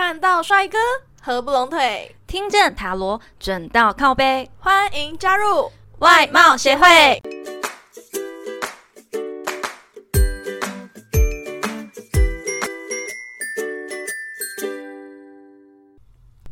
看到帅哥合不拢腿，听见塔罗准到靠背，欢迎加入外貌协会。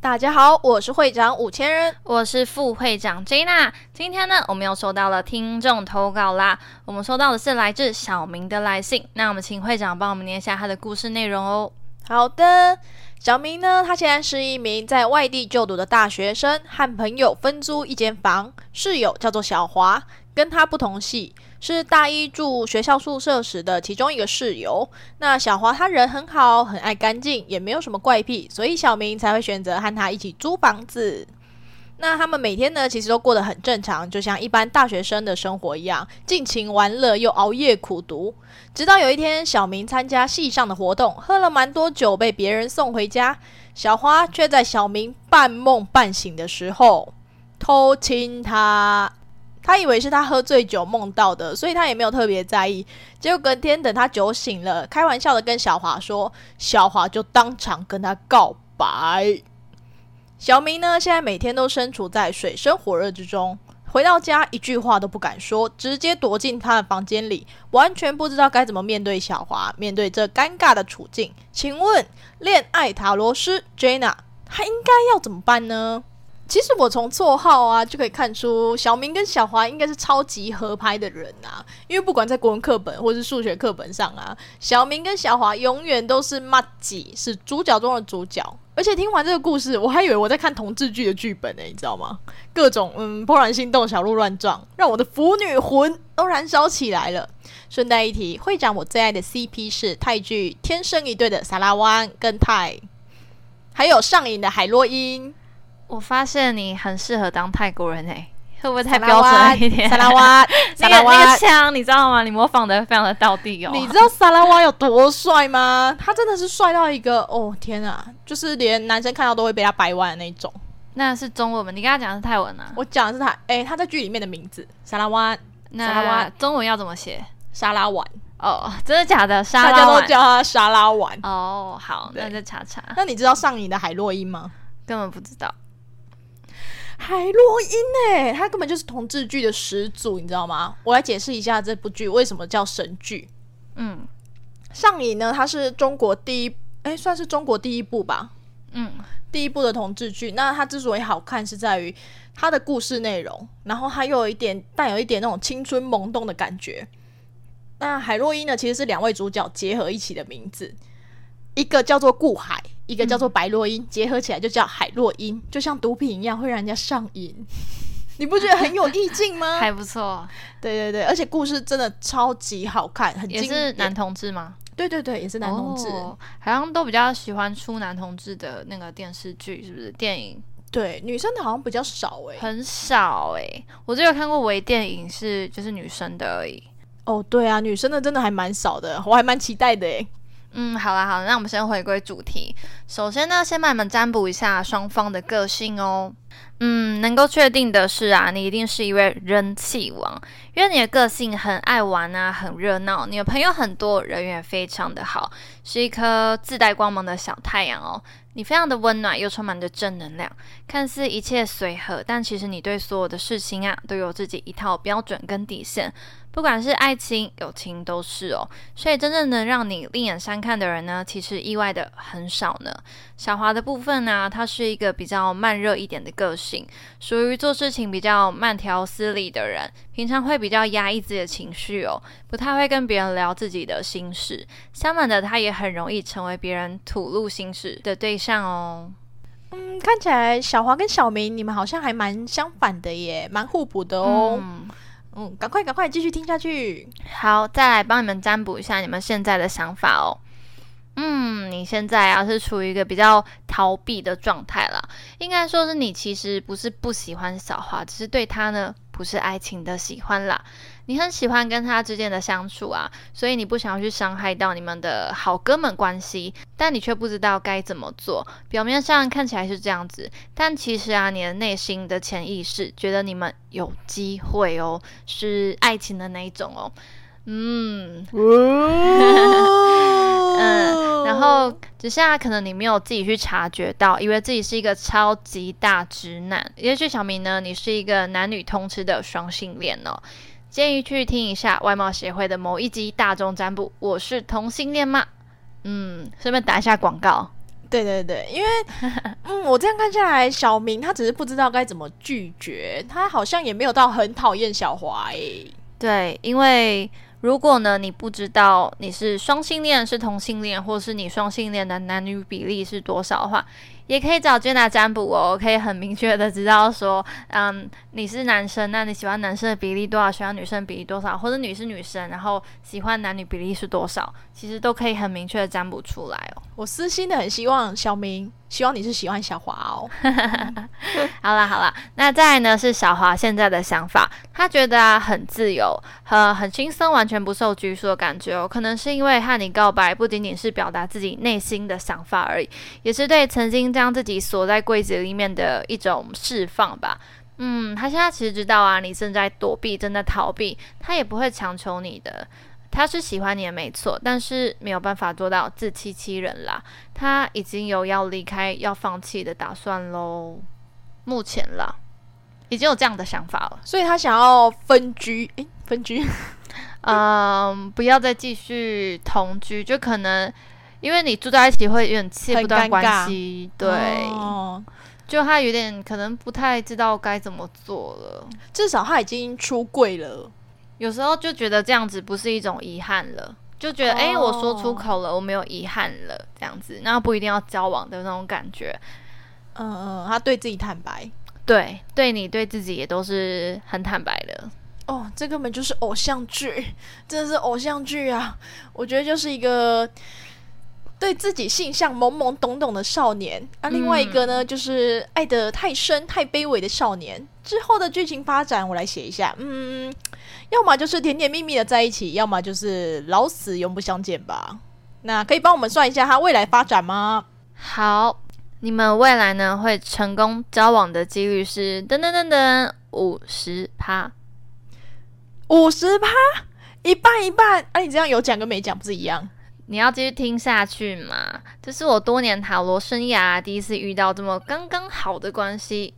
大家好，我是会长五千人，我是副会长 Jana。今天呢，我们又收到了听众投稿啦。我们收到的是来自小明的来信，那我们请会长帮我们念一下他的故事内容哦。好的，小明呢，他现在是一名在外地就读的大学生，和朋友分租一间房，室友叫做小华，跟他不同系，是大一住学校宿舍时的其中一个室友。那小华他人很好，很爱干净，也没有什么怪癖，所以小明才会选择和他一起租房子。那他们每天呢，其实都过得很正常，就像一般大学生的生活一样，尽情玩乐又熬夜苦读。直到有一天，小明参加系上的活动，喝了蛮多酒，被别人送回家。小花却在小明半梦半醒的时候偷亲他。他以为是他喝醉酒梦到的，所以他也没有特别在意。结果隔天等他酒醒了，开玩笑的跟小华说，小华就当场跟他告白。小明呢，现在每天都身处在水深火热之中，回到家一句话都不敢说，直接躲进他的房间里，完全不知道该怎么面对小华，面对这尴尬的处境。请问，恋爱塔罗师 Jana，他应该要怎么办呢？其实我从绰号啊就可以看出，小明跟小华应该是超级合拍的人啊。因为不管在国文课本或是数学课本上啊，小明跟小华永远都是妈吉，是主角中的主角。而且听完这个故事，我还以为我在看同志剧的剧本呢，你知道吗？各种嗯怦然心动、小鹿乱撞，让我的腐女魂都燃烧起来了。顺带一提，会长我最爱的 CP 是泰剧《天生一对》的萨拉湾跟泰，还有上瘾的海洛因。我发现你很适合当泰国人诶，会不会太标准了一点？萨拉瓦，那个那个枪你知道吗？你模仿的非常的到地哦。你知道萨拉瓦有多帅吗？他真的是帅到一个哦天啊，就是连男生看到都会被他掰弯的那种。那是中文吗？你刚刚讲的是泰文啊？我讲的是他，哎，他在剧里面的名字萨拉瓦。沙拉瓦中文要怎么写？沙拉碗哦，真的假的？大家都叫他沙拉碗哦。好，那再查查。那你知道上瘾的海洛因吗？根本不知道。海洛因呢？它根本就是同志剧的始祖，你知道吗？我来解释一下这部剧为什么叫神剧。嗯，上瘾呢，它是中国第一，哎，算是中国第一部吧。嗯，第一部的同志剧。那它之所以好看，是在于它的故事内容，然后它又有一点带有一点那种青春萌动的感觉。那海洛因呢，其实是两位主角结合一起的名字，一个叫做顾海。一个叫做白洛因，结合起来就叫海洛因，就像毒品一样，会让人家上瘾。你不觉得很有意境吗？还不错，对对对，而且故事真的超级好看，很也是男同志吗？对对对，也是男同志，好像都比较喜欢出男同志的那个电视剧，是不是？电影对女生的好像比较少哎，很少哎，我只有看过微电影是就是女生的而已。哦，对啊，女生的真的还蛮少的，我还蛮期待的哎。嗯，好啦，好，那我们先回归主题。首先呢，先帮你们占卜一下双方的个性哦。嗯，能够确定的是啊，你一定是一位人气王，因为你的个性很爱玩啊，很热闹，你的朋友很多，人缘非常的好，是一颗自带光芒的小太阳哦。你非常的温暖，又充满着正能量，看似一切随和，但其实你对所有的事情啊，都有自己一套标准跟底线。不管是爱情、友情都是哦，所以真正能让你另眼相看的人呢，其实意外的很少呢。小华的部分呢，他是一个比较慢热一点的个性，属于做事情比较慢条斯理的人，平常会比较压抑自己的情绪哦，不太会跟别人聊自己的心事。相反的，他也很容易成为别人吐露心事的对象哦。嗯，看起来小华跟小明你们好像还蛮相反的耶，蛮互补的哦。嗯，赶快赶快继续听下去。好，再来帮你们占卜一下你们现在的想法哦。嗯，你现在啊是处于一个比较逃避的状态了，应该说是你其实不是不喜欢小华，只是对他呢不是爱情的喜欢啦。你很喜欢跟他之间的相处啊，所以你不想要去伤害到你们的好哥们关系，但你却不知道该怎么做。表面上看起来是这样子，但其实啊，你的内心的潜意识觉得你们有机会哦，是爱情的那一种哦。嗯，嗯，然后只是啊，可能你没有自己去察觉到，以为自己是一个超级大直男。也许小明呢，你是一个男女通吃的双性恋哦。建议去听一下外貌协会的某一集大众占卜。我是同性恋吗？嗯，顺便打一下广告。对对对，因为 嗯，我这样看下来，小明他只是不知道该怎么拒绝，他好像也没有到很讨厌小华诶。对，因为。如果呢，你不知道你是双性恋、是同性恋，或是你双性恋的男女比例是多少的话，也可以找 Jenna 占卜哦，可以很明确的知道说，嗯，你是男生，那你喜欢男生的比例多少？喜欢女生比例多少？或者你是女生，然后喜欢男女比例是多少？其实都可以很明确的占卜出来哦。我私心的很希望小明。希望你是喜欢小华哦。好了好了，那再来呢是小华现在的想法，他觉得啊很自由，呃很轻松，完全不受拘束的感觉哦。可能是因为和你告白不仅仅是表达自己内心的想法而已，也是对曾经将自己锁在柜子里面的一种释放吧。嗯，他现在其实知道啊，你正在躲避，正在逃避，他也不会强求你的。他是喜欢你的没错，但是没有办法做到自欺欺人啦。他已经有要离开、要放弃的打算喽。目前啦，已经有这样的想法了，所以他想要分居。诶，分居，嗯，不要再继续同居，就可能因为你住在一起会有点切不断关系。对，就他有点可能不太知道该怎么做了。至少他已经出柜了。有时候就觉得这样子不是一种遗憾了，就觉得哎，我说出口了，我没有遗憾了，这样子，那不一定要交往的那种感觉。嗯嗯，他对自己坦白，对，对你对自己也都是很坦白的。哦，这根本就是偶像剧，真的是偶像剧啊！我觉得就是一个。对自己性向懵懵懂懂的少年，啊另外一个呢，就是爱得太深、太卑微的少年。之后的剧情发展，我来写一下。嗯，要么就是甜甜蜜蜜的在一起，要么就是老死永不相见吧。那可以帮我们算一下他未来发展吗？好，你们未来呢会成功交往的几率是噔噔噔噔五十趴，五十趴，一半一半。啊，你这样有讲跟没讲不是一样？你要继续听下去嘛？这是我多年塔罗生涯第一次遇到这么刚刚好的关系。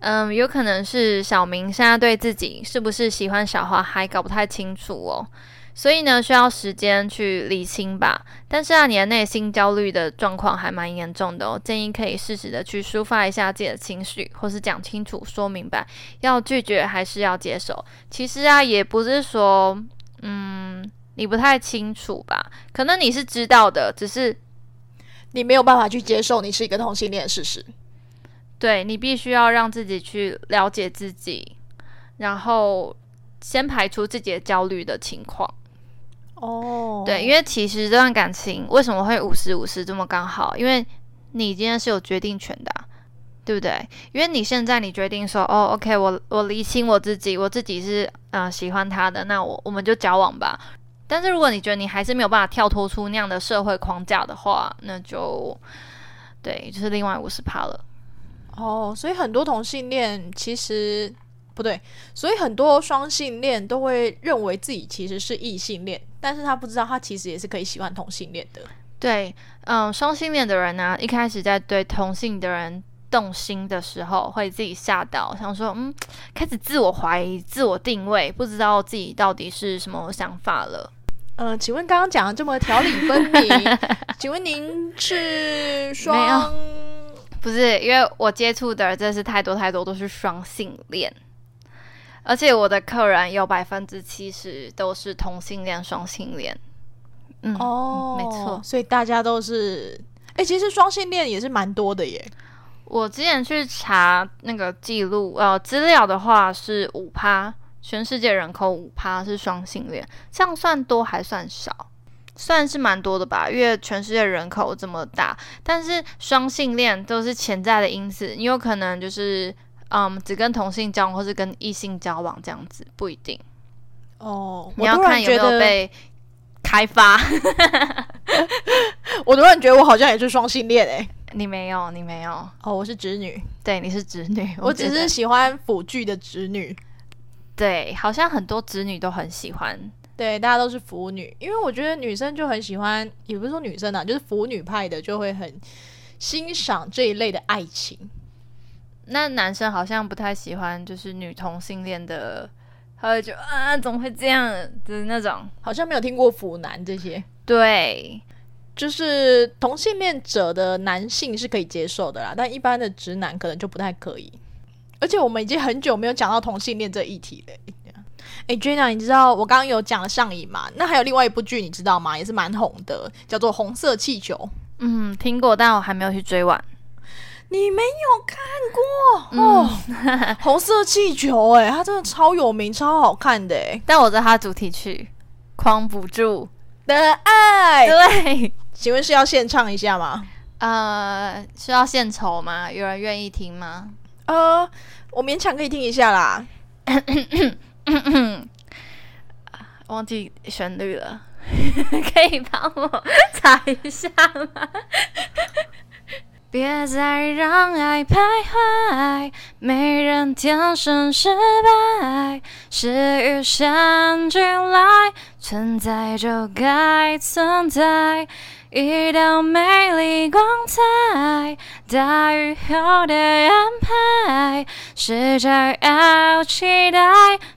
嗯，有可能是小明现在对自己是不是喜欢小花还搞不太清楚哦，所以呢需要时间去理清吧。但是啊，你的内心焦虑的状况还蛮严重的哦，建议可以适时的去抒发一下自己的情绪，或是讲清楚、说明白，要拒绝还是要接受。其实啊，也不是说，嗯。你不太清楚吧？可能你是知道的，只是你没有办法去接受你是一个同性恋的事实。对你必须要让自己去了解自己，然后先排除自己的焦虑的情况。哦，对，因为其实这段感情为什么会五十五十这么刚好？因为你今天是有决定权的，对不对？因为你现在你决定说，哦，OK，我我理清我自己，我自己是嗯喜欢他的，那我我们就交往吧。但是如果你觉得你还是没有办法跳脱出那样的社会框架的话，那就对，就是另外五十趴了。哦，所以很多同性恋其实不对，所以很多双性恋都会认为自己其实是异性恋，但是他不知道他其实也是可以喜欢同性恋的。对，嗯，双性恋的人呢，一开始在对同性的人动心的时候，会自己吓到，想说，嗯，开始自我怀疑、自我定位，不知道自己到底是什么想法了。呃，请问刚刚讲的这么条理分明，请问您是双？不是，因为我接触的真是太多太多都是双性恋，而且我的客人有百分之七十都是同性恋、双性恋。嗯，哦，没错，所以大家都是，哎，其实双性恋也是蛮多的耶。我之前去查那个记录呃资料的话是五趴。全世界人口五趴是双性恋，这样算多还算少？算是蛮多的吧，因为全世界人口这么大。但是双性恋都是潜在的因子，你有可能就是嗯，只跟同性交往，或是跟异性交往这样子，不一定。哦，你要看有没有被开发。我突然觉得我好像也是双性恋诶，你没有，你没有。哦，我是直女。对，你是直女。我只是喜欢腐剧的直女。对，好像很多直女都很喜欢对，大家都是腐女，因为我觉得女生就很喜欢，也不是说女生啊，就是腐女派的就会很欣赏这一类的爱情。那男生好像不太喜欢，就是女同性恋的，他会觉得啊，怎么会这样的那种？好像没有听过腐男这些，对，就是同性恋者的男性是可以接受的啦，但一般的直男可能就不太可以。而且我们已经很久没有讲到同性恋这一题了。哎，Jenna，你知道我刚刚有讲了上瘾嘛？那还有另外一部剧，你知道吗？也是蛮红的，叫做《红色气球》。嗯，听过，但我还没有去追完。你没有看过哦，《红色气球》哎，它真的超有名、超好看的哎。但我知道它主题曲《框不住的爱》，对，请问是要献唱一下吗？呃，是要献丑吗？有人愿意听吗？呃，我勉强可以听一下啦。忘记旋律了，可以帮我查一下吗？别再让爱徘徊，没人天生失败，是与生俱来，存在就该存在。一道美丽光彩，大雨后的安排，是骄傲期待，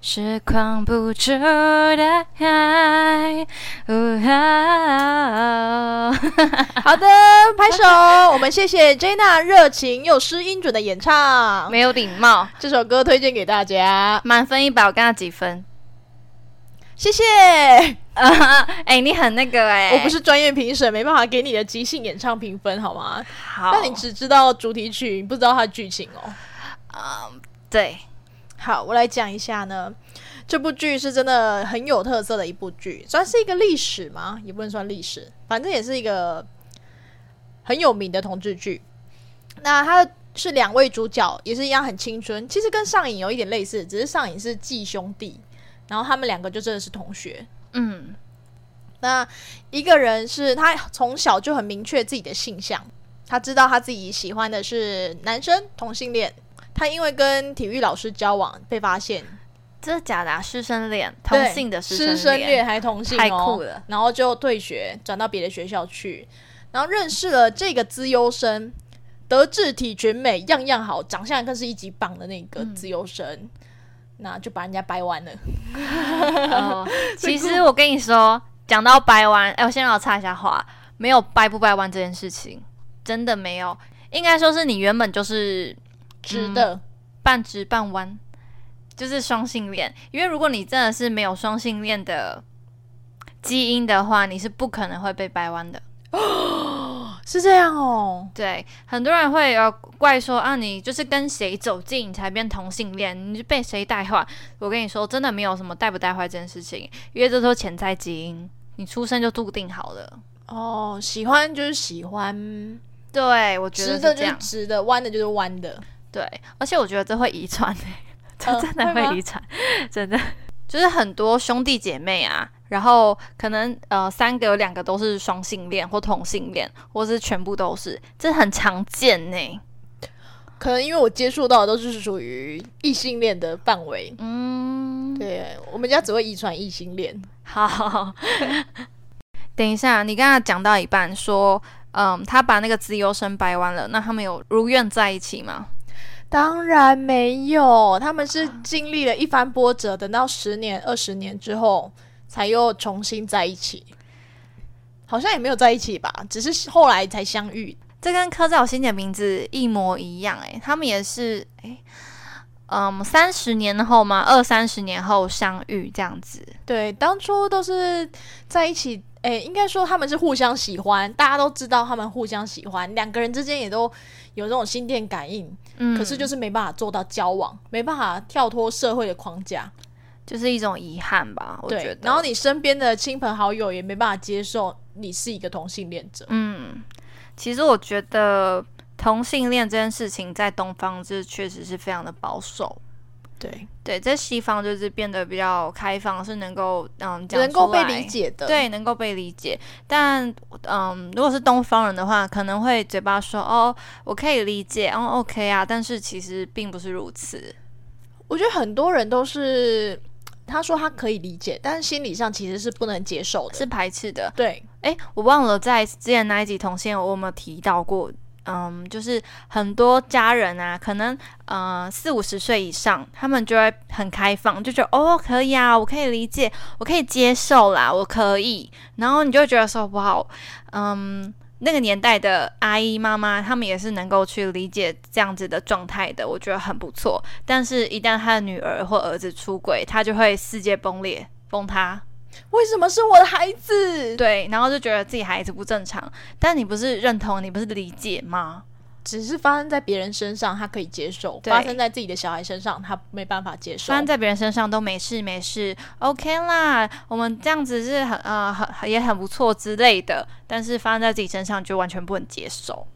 是框不住的爱。好的，拍手，我们谢谢 Jenna 热情又失音准的演唱，没有礼貌。这首歌推荐给大家，满分一百，我给他几分？谢谢。哎，你很那个哎，我不是专业评审，没办法给你的即兴演唱评分，好吗？好，那你只知道主题曲，你不知道它的剧情哦。嗯，对。好，我来讲一下呢。这部剧是真的很有特色的一部剧，算是一个历史吗？也不能算历史，反正也是一个很有名的同志剧。那它是两位主角，也是一样很青春，其实跟上瘾有一点类似，只是上瘾是继兄弟。然后他们两个就真的是同学，嗯，那一个人是他从小就很明确自己的性向，他知道他自己喜欢的是男生同性恋，他因为跟体育老师交往被发现，这是假的师生恋，同性的师生恋。还同性，太酷了，然后就退学转到别的学校去，然后认识了这个资优生，德智体全美样样好，长相更是一级棒的那个资优生。那就把人家掰弯了。其实我跟你说，讲到掰弯，哎，我先让我插一下话，没有掰不掰弯这件事情，真的没有。应该说是你原本就是直的，半直半弯，就是双性恋。因为如果你真的是没有双性恋的基因的话，你是不可能会被掰弯的。是这样哦，对，很多人会呃怪说啊，你就是跟谁走近你才变同性恋，你就被谁带坏。我跟你说，真的没有什么带不带坏这件事情，因为这都潜在基因，你出生就注定好了。哦，喜欢就是喜欢，对我觉得直的就是直的，弯的就是弯的，对，而且我觉得这会遗传，这真的会遗传，真的。就是很多兄弟姐妹啊，然后可能呃三个有两个都是双性恋或同性恋，或是全部都是，这很常见呢。可能因为我接触到的都是属于异性恋的范围，嗯，对我们家只会遗传异性恋。好，等一下，你刚刚讲到一半说，嗯，他把那个自由生掰弯了，那他们有如愿在一起吗？当然没有，他们是经历了一番波折，等到十年、二十年之后，才又重新在一起。好像也没有在一起吧，只是后来才相遇。这跟柯兆新的名字一模一样，诶，他们也是，诶，嗯，三十年后嘛？二三十年后相遇这样子。对，当初都是在一起。诶，应该说他们是互相喜欢，大家都知道他们互相喜欢，两个人之间也都有这种心电感应，嗯，可是就是没办法做到交往，没办法跳脱社会的框架，就是一种遗憾吧，我觉得。然后你身边的亲朋好友也没办法接受你是一个同性恋者，嗯，其实我觉得同性恋这件事情在东方这确实是非常的保守。对对，在西方就是变得比较开放，是能够嗯能够被理解的，对，能够被理解。但嗯，如果是东方人的话，可能会嘴巴说哦，我可以理解，哦，OK 啊，但是其实并不是如此。我觉得很多人都是他说他可以理解，但是心理上其实是不能接受的。是排斥的。对，哎，我忘了在之前那一集同性，我有没有提到过？嗯，就是很多家人啊，可能呃四五十岁以上，他们就会很开放，就觉得哦可以啊，我可以理解，我可以接受啦，我可以。然后你就觉得说哇，嗯，那个年代的阿姨妈妈，他们也是能够去理解这样子的状态的，我觉得很不错。但是，一旦他的女儿或儿子出轨，他就会世界崩裂，崩塌。为什么是我的孩子？对，然后就觉得自己孩子不正常，但你不是认同，你不是理解吗？只是发生在别人身上，他可以接受；发生在自己的小孩身上，他没办法接受。发生在别人身上都没事没事，OK 啦。我们这样子是很呃很也很不错之类的，但是发生在自己身上就完全不能接受。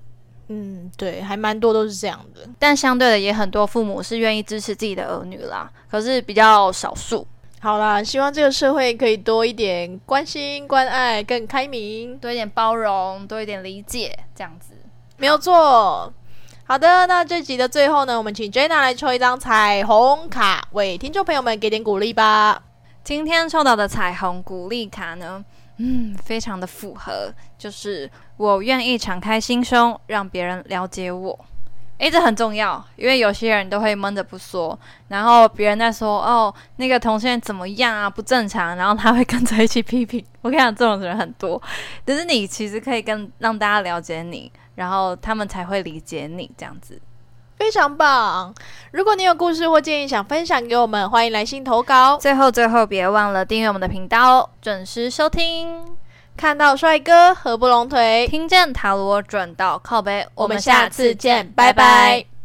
嗯，对，还蛮多都是这样的。但相对的，也很多父母是愿意支持自己的儿女啦，可是比较少数。好啦，希望这个社会可以多一点关心、关爱，更开明，多一点包容，多一点理解，这样子没有错。好的，那这集的最后呢，我们请 Jenna 来抽一张彩虹卡，为听众朋友们给点鼓励吧。今天抽到的彩虹鼓励卡呢，嗯，非常的符合，就是我愿意敞开心胸，让别人了解我。诶，这很重要，因为有些人都会闷着不说，然后别人在说哦，那个同性恋怎么样啊，不正常，然后他会跟着一起批评。我跟你讲，这种人很多，但是你其实可以跟让大家了解你，然后他们才会理解你这样子，非常棒。如果你有故事或建议想分享给我们，欢迎来信投稿。最后最后，别忘了订阅我们的频道哦，准时收听。看到帅哥合不拢腿，听见塔罗转到靠背，我们下次见，拜拜。